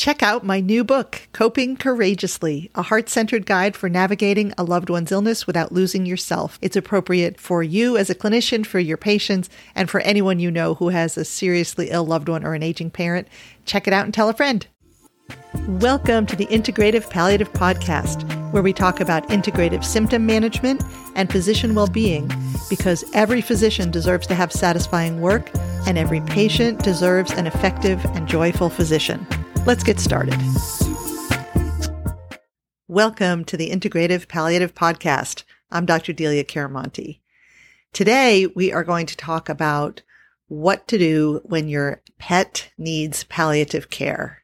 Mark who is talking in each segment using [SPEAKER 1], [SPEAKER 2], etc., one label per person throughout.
[SPEAKER 1] Check out my new book, Coping Courageously, a heart centered guide for navigating a loved one's illness without losing yourself. It's appropriate for you as a clinician, for your patients, and for anyone you know who has a seriously ill loved one or an aging parent. Check it out and tell a friend. Welcome to the Integrative Palliative Podcast, where we talk about integrative symptom management and physician well being, because every physician deserves to have satisfying work, and every patient deserves an effective and joyful physician. Let's get started. Welcome to the Integrative Palliative Podcast. I'm Dr. Delia Chiaramonte. Today, we are going to talk about what to do when your pet needs palliative care.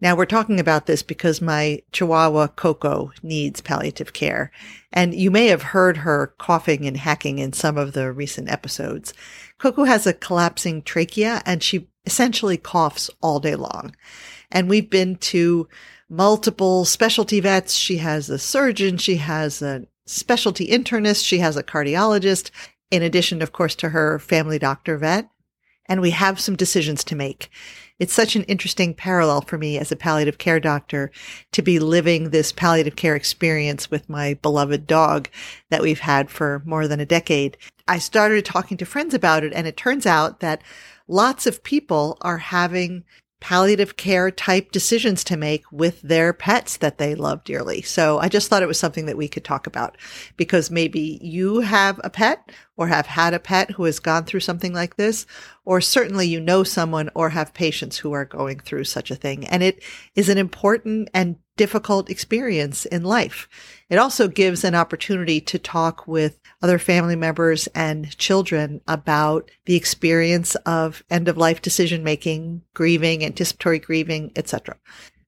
[SPEAKER 1] Now we're talking about this because my Chihuahua Coco needs palliative care. And you may have heard her coughing and hacking in some of the recent episodes. Coco has a collapsing trachea and she essentially coughs all day long. And we've been to multiple specialty vets. She has a surgeon. She has a specialty internist. She has a cardiologist, in addition, of course, to her family doctor vet. And we have some decisions to make. It's such an interesting parallel for me as a palliative care doctor to be living this palliative care experience with my beloved dog that we've had for more than a decade. I started talking to friends about it and it turns out that lots of people are having palliative care type decisions to make with their pets that they love dearly. So I just thought it was something that we could talk about because maybe you have a pet or have had a pet who has gone through something like this, or certainly you know someone or have patients who are going through such a thing. And it is an important and difficult experience in life. It also gives an opportunity to talk with other family members and children about the experience of end of life decision making, grieving, anticipatory grieving, etc.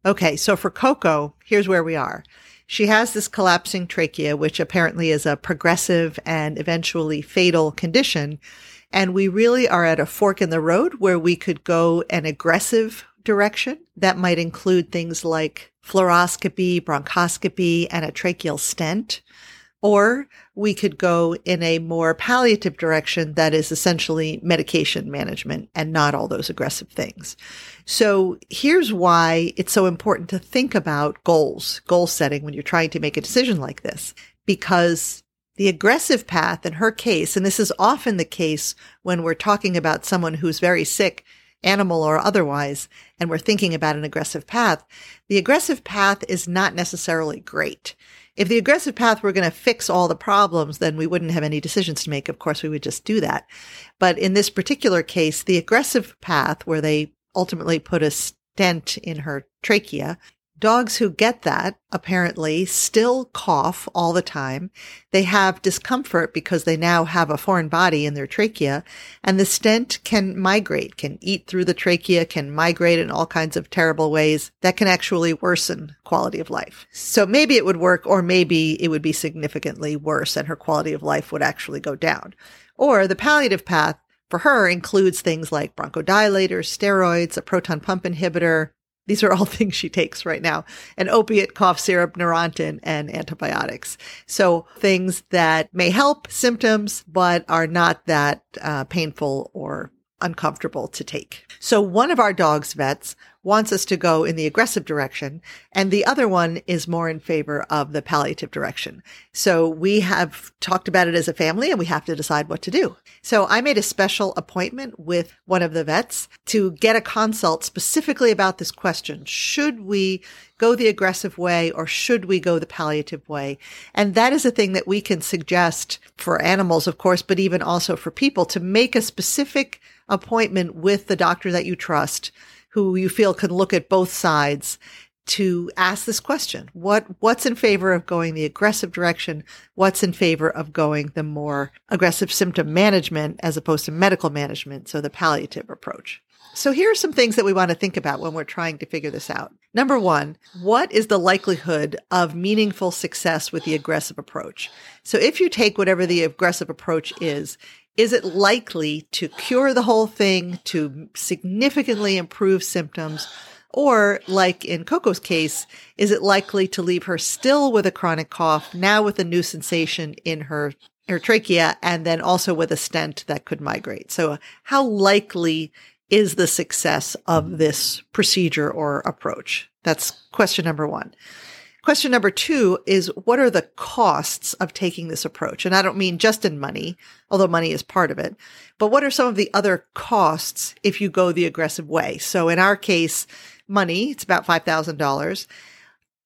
[SPEAKER 1] Okay, so for Coco, here's where we are. She has this collapsing trachea, which apparently is a progressive and eventually fatal condition. And we really are at a fork in the road where we could go an aggressive direction that might include things like fluoroscopy, bronchoscopy, and a tracheal stent. Or we could go in a more palliative direction that is essentially medication management and not all those aggressive things. So here's why it's so important to think about goals, goal setting when you're trying to make a decision like this, because the aggressive path in her case, and this is often the case when we're talking about someone who's very sick animal or otherwise, and we're thinking about an aggressive path, the aggressive path is not necessarily great. If the aggressive path were going to fix all the problems, then we wouldn't have any decisions to make. Of course, we would just do that. But in this particular case, the aggressive path where they ultimately put a stent in her trachea Dogs who get that apparently still cough all the time. They have discomfort because they now have a foreign body in their trachea and the stent can migrate, can eat through the trachea, can migrate in all kinds of terrible ways that can actually worsen quality of life. So maybe it would work or maybe it would be significantly worse and her quality of life would actually go down. Or the palliative path for her includes things like bronchodilators, steroids, a proton pump inhibitor, these are all things she takes right now an opiate, cough syrup, Neurontin, and antibiotics. So things that may help symptoms, but are not that uh, painful or uncomfortable to take. So one of our dog's vets wants us to go in the aggressive direction and the other one is more in favor of the palliative direction. So we have talked about it as a family and we have to decide what to do. So I made a special appointment with one of the vets to get a consult specifically about this question. Should we go the aggressive way or should we go the palliative way? And that is a thing that we can suggest for animals, of course, but even also for people to make a specific appointment with the doctor that you trust, who you feel can look at both sides to ask this question. What, what's in favor of going the aggressive direction? What's in favor of going the more aggressive symptom management as opposed to medical management? So the palliative approach. So here are some things that we want to think about when we're trying to figure this out. Number one, what is the likelihood of meaningful success with the aggressive approach? So if you take whatever the aggressive approach is, is it likely to cure the whole thing, to significantly improve symptoms? Or, like in Coco's case, is it likely to leave her still with a chronic cough, now with a new sensation in her, her trachea, and then also with a stent that could migrate? So, how likely is the success of this procedure or approach? That's question number one. Question number two is what are the costs of taking this approach? And I don't mean just in money, although money is part of it, but what are some of the other costs if you go the aggressive way? So in our case, money, it's about $5,000.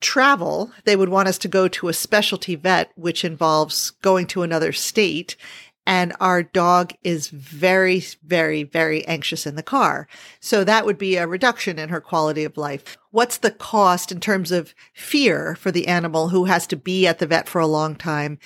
[SPEAKER 1] Travel, they would want us to go to a specialty vet, which involves going to another state and our dog is very, very, very anxious in the car. So that would be a reduction in her quality of life. What's the cost in terms of fear for the animal who has to be at the vet for a long time,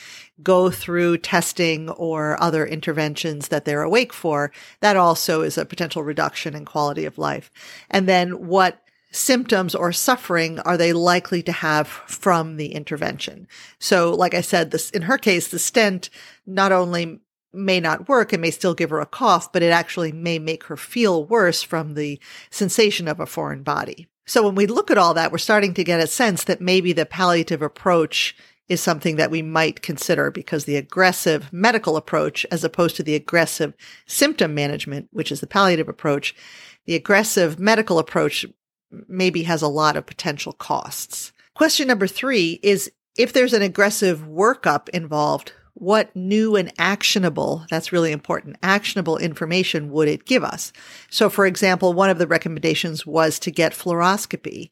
[SPEAKER 1] go through testing or other interventions that they're awake for? That also is a potential reduction in quality of life. And then what symptoms or suffering are they likely to have from the intervention? So, like I said, this, in her case, the stent not only may not work It may still give her a cough, but it actually may make her feel worse from the sensation of a foreign body. So when we look at all that, we're starting to get a sense that maybe the palliative approach is something that we might consider because the aggressive medical approach, as opposed to the aggressive symptom management, which is the palliative approach, the aggressive medical approach maybe has a lot of potential costs. Question number three is if there's an aggressive workup involved, what new and actionable, that's really important, actionable information would it give us? So, for example, one of the recommendations was to get fluoroscopy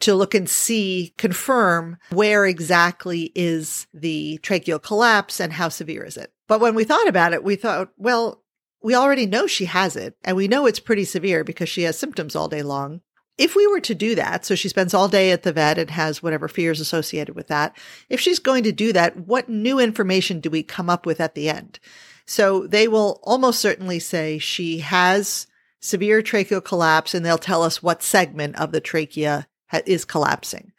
[SPEAKER 1] to look and see, confirm where exactly is the tracheal collapse and how severe is it. But when we thought about it, we thought, well, we already know she has it and we know it's pretty severe because she has symptoms all day long. If we were to do that, so she spends all day at the vet and has whatever fears associated with that. If she's going to do that, what new information do we come up with at the end? So they will almost certainly say she has severe tracheal collapse and they'll tell us what segment of the trachea is collapsing.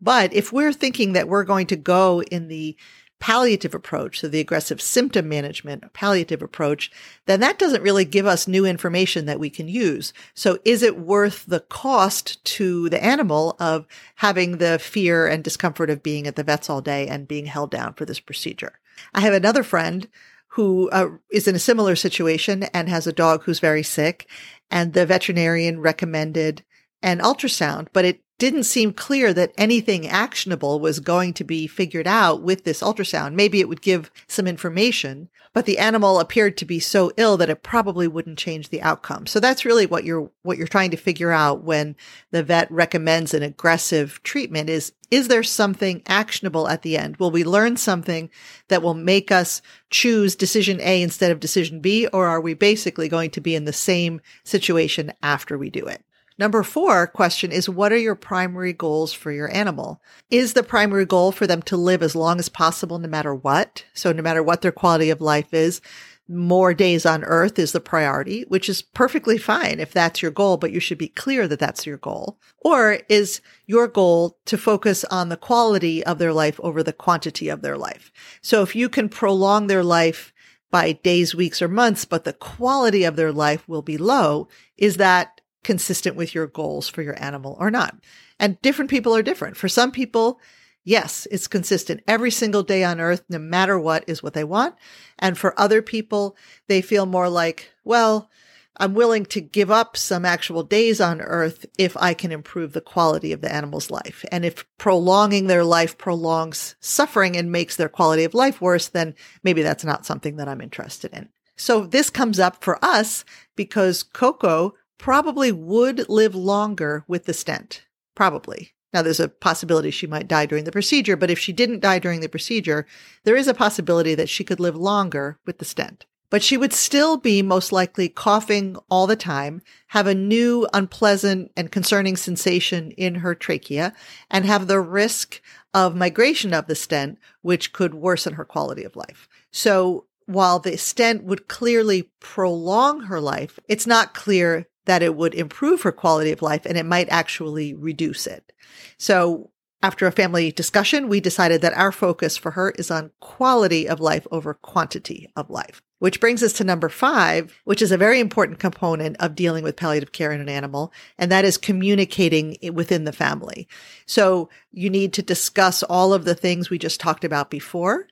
[SPEAKER 1] But if we're thinking that we're going to go in the palliative approach, so the aggressive symptom management palliative approach, then that doesn't really give us new information that we can use. So is it worth the cost to the animal of having the fear and discomfort of being at the vets all day and being held down for this procedure? I have another friend who uh, is in a similar situation and has a dog who's very sick and the veterinarian recommended an ultrasound, but it didn't seem clear that anything actionable was going to be figured out with this ultrasound. Maybe it would give some information, but the animal appeared to be so ill that it probably wouldn't change the outcome. So that's really what you're what you're trying to figure out when the vet recommends an aggressive treatment is is there something actionable at the end? Will we learn something that will make us choose decision A instead of decision B or are we basically going to be in the same situation after we do it? Number four question is what are your primary goals for your animal? Is the primary goal for them to live as long as possible no matter what? So no matter what their quality of life is, more days on earth is the priority, which is perfectly fine if that's your goal, but you should be clear that that's your goal. Or is your goal to focus on the quality of their life over the quantity of their life? So if you can prolong their life by days, weeks, or months, but the quality of their life will be low, is that consistent with your goals for your animal or not. And different people are different. For some people, yes, it's consistent. Every single day on earth, no matter what, is what they want. And for other people, they feel more like, well, I'm willing to give up some actual days on earth if I can improve the quality of the animal's life. And if prolonging their life prolongs suffering and makes their quality of life worse, then maybe that's not something that I'm interested in. So this comes up for us because Coco probably would live longer with the stent. Probably. Now, there's a possibility she might die during the procedure, but if she didn't die during the procedure, there is a possibility that she could live longer with the stent. But she would still be most likely coughing all the time, have a new unpleasant and concerning sensation in her trachea, and have the risk of migration of the stent, which could worsen her quality of life. So while the stent would clearly prolong her life, it's not clear that it would improve her quality of life and it might actually reduce it. So after a family discussion, we decided that our focus for her is on quality of life over quantity of life. Which brings us to number five, which is a very important component of dealing with palliative care in an animal, and that is communicating within the family. So you need to discuss all of the things we just talked about before.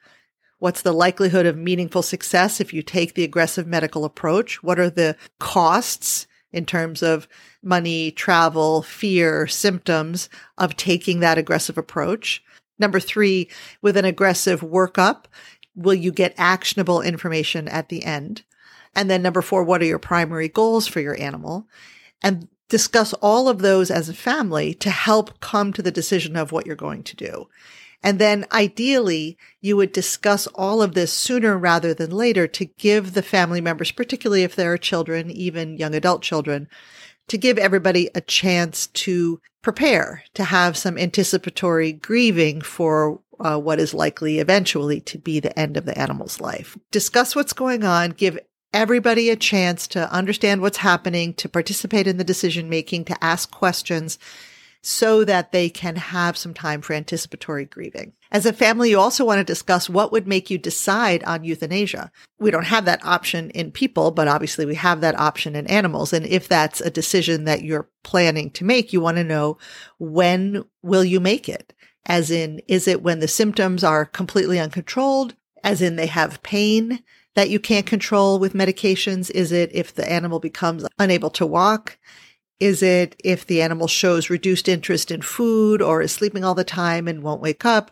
[SPEAKER 1] What's the likelihood of meaningful success if you take the aggressive medical approach? What are the costs in terms of money, travel, fear, symptoms of taking that aggressive approach. Number three, with an aggressive workup, will you get actionable information at the end? And then number four, what are your primary goals for your animal? And discuss all of those as a family to help come to the decision of what you're going to do. And then ideally, you would discuss all of this sooner rather than later to give the family members, particularly if there are children, even young adult children, to give everybody a chance to prepare, to have some anticipatory grieving for uh, what is likely eventually to be the end of the animal's life. Discuss what's going on, give everybody a chance to understand what's happening, to participate in the decision making, to ask questions so that they can have some time for anticipatory grieving. As a family, you also want to discuss what would make you decide on euthanasia. We don't have that option in people, but obviously we have that option in animals. And if that's a decision that you're planning to make, you want to know when will you make it? As in, is it when the symptoms are completely uncontrolled? As in they have pain? that you can't control with medications? Is it if the animal becomes unable to walk? Is it if the animal shows reduced interest in food or is sleeping all the time and won't wake up?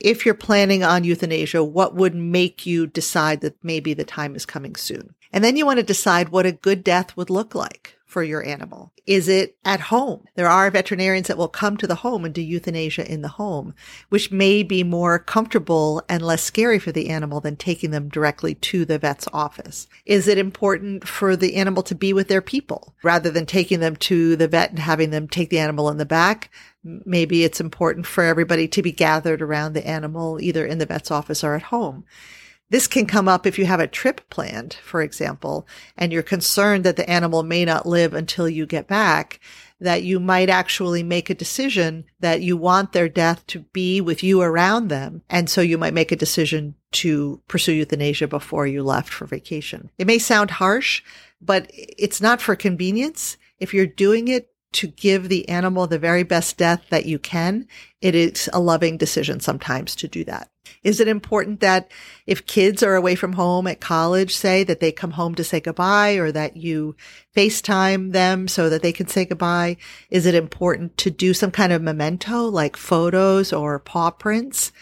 [SPEAKER 1] If you're planning on euthanasia, what would make you decide that maybe the time is coming soon? And then you want to decide what a good death would look like for your animal? Is it at home? There are veterinarians that will come to the home and do euthanasia in the home, which may be more comfortable and less scary for the animal than taking them directly to the vet's office. Is it important for the animal to be with their people rather than taking them to the vet and having them take the animal in the back? Maybe it's important for everybody to be gathered around the animal, either in the vet's office or at home. This can come up if you have a trip planned, for example, and you're concerned that the animal may not live until you get back, that you might actually make a decision that you want their death to be with you around them. And so you might make a decision to pursue euthanasia before you left for vacation. It may sound harsh, but it's not for convenience. If you're doing it to give the animal the very best death that you can, it is a loving decision sometimes to do that. Is it important that if kids are away from home at college, say that they come home to say goodbye or that you FaceTime them so that they can say goodbye? Is it important to do some kind of memento like photos or paw prints?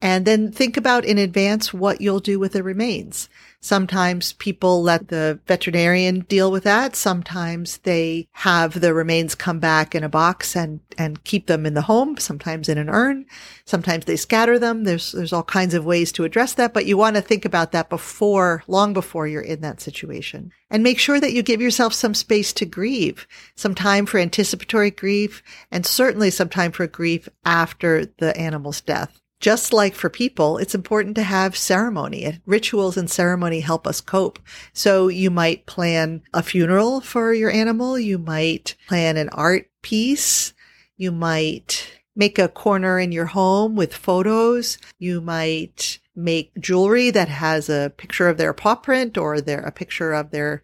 [SPEAKER 1] And then think about in advance what you'll do with the remains. Sometimes people let the veterinarian deal with that. Sometimes they have the remains come back in a box and, and keep them in the home, sometimes in an urn. Sometimes they scatter them. There's, there's all kinds of ways to address that, but you want to think about that before, long before you're in that situation. And make sure that you give yourself some space to grieve, some time for anticipatory grief, and certainly some time for grief after the animal's death. Just like for people, it's important to have ceremony. Rituals and ceremony help us cope. So you might plan a funeral for your animal. You might plan an art piece. You might make a corner in your home with photos. You might make jewelry that has a picture of their paw print or their, a picture of their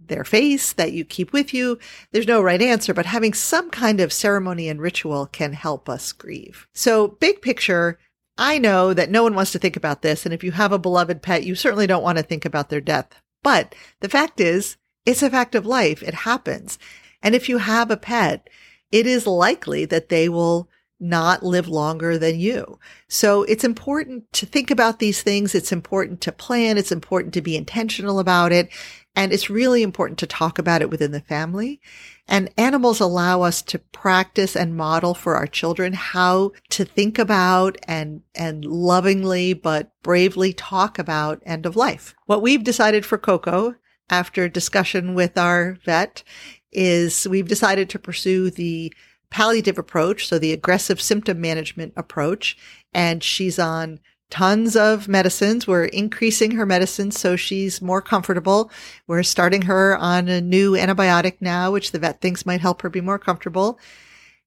[SPEAKER 1] their face that you keep with you. There's no right answer, but having some kind of ceremony and ritual can help us grieve. So big picture, I know that no one wants to think about this. And if you have a beloved pet, you certainly don't want to think about their death. But the fact is, it's a fact of life. It happens. And if you have a pet, it is likely that they will not live longer than you. So it's important to think about these things. It's important to plan. It's important to be intentional about it. And it's really important to talk about it within the family. And animals allow us to practice and model for our children how to think about and, and lovingly but bravely talk about end of life. What we've decided for Coco after discussion with our vet is we've decided to pursue the palliative approach, so the aggressive symptom management approach. And she's on tons of medicines. We're increasing her medicines so she's more comfortable. We're starting her on a new antibiotic now, which the vet thinks might help her be more comfortable.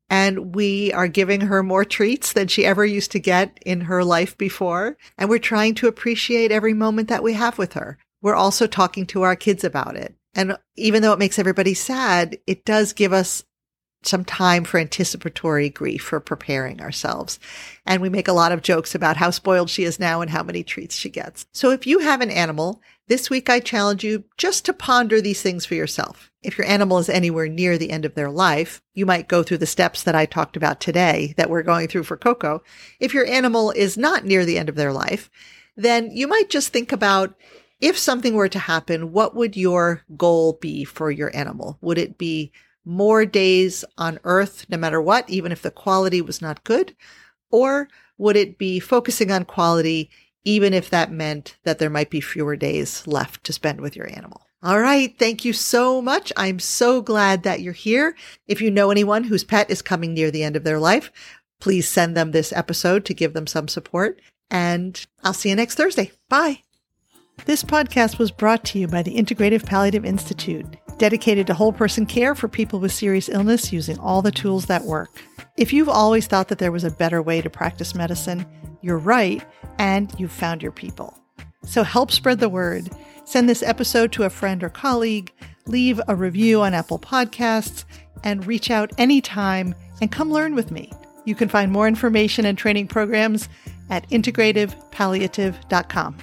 [SPEAKER 1] And we are giving her more treats than she ever used to get in her life before. And we're trying to appreciate every moment that we have with her. We're also talking to our kids about it. And even though it makes everybody sad, it does give us some time for anticipatory grief for preparing ourselves. And we make a lot of jokes about how spoiled she is now and how many treats she gets. So if you have an animal, this week I challenge you just to ponder these things for yourself. If your animal is anywhere near the end of their life, you might go through the steps that I talked about today that we're going through for Coco. If your animal is not near the end of their life, then you might just think about if something were to happen, what would your goal be for your animal? Would it be more days on earth, no matter what, even if the quality was not good? Or would it be focusing on quality, even if that meant that there might be fewer days left to spend with your animal? All right. Thank you so much. I'm so glad that you're here. If you know anyone whose pet is coming near the end of their life, please send them this episode to give them some support. And I'll see you next Thursday. Bye. This podcast was brought to you by the Integrative Palliative Institute, dedicated to whole person care for people with serious illness using all the tools that work. If you've always thought that there was a better way to practice medicine, you're right, and you've found your people. So help spread the word. Send this episode to a friend or colleague, leave a review on Apple Podcasts, and reach out anytime and come learn with me. You can find more information and training programs at integrativepalliative.com.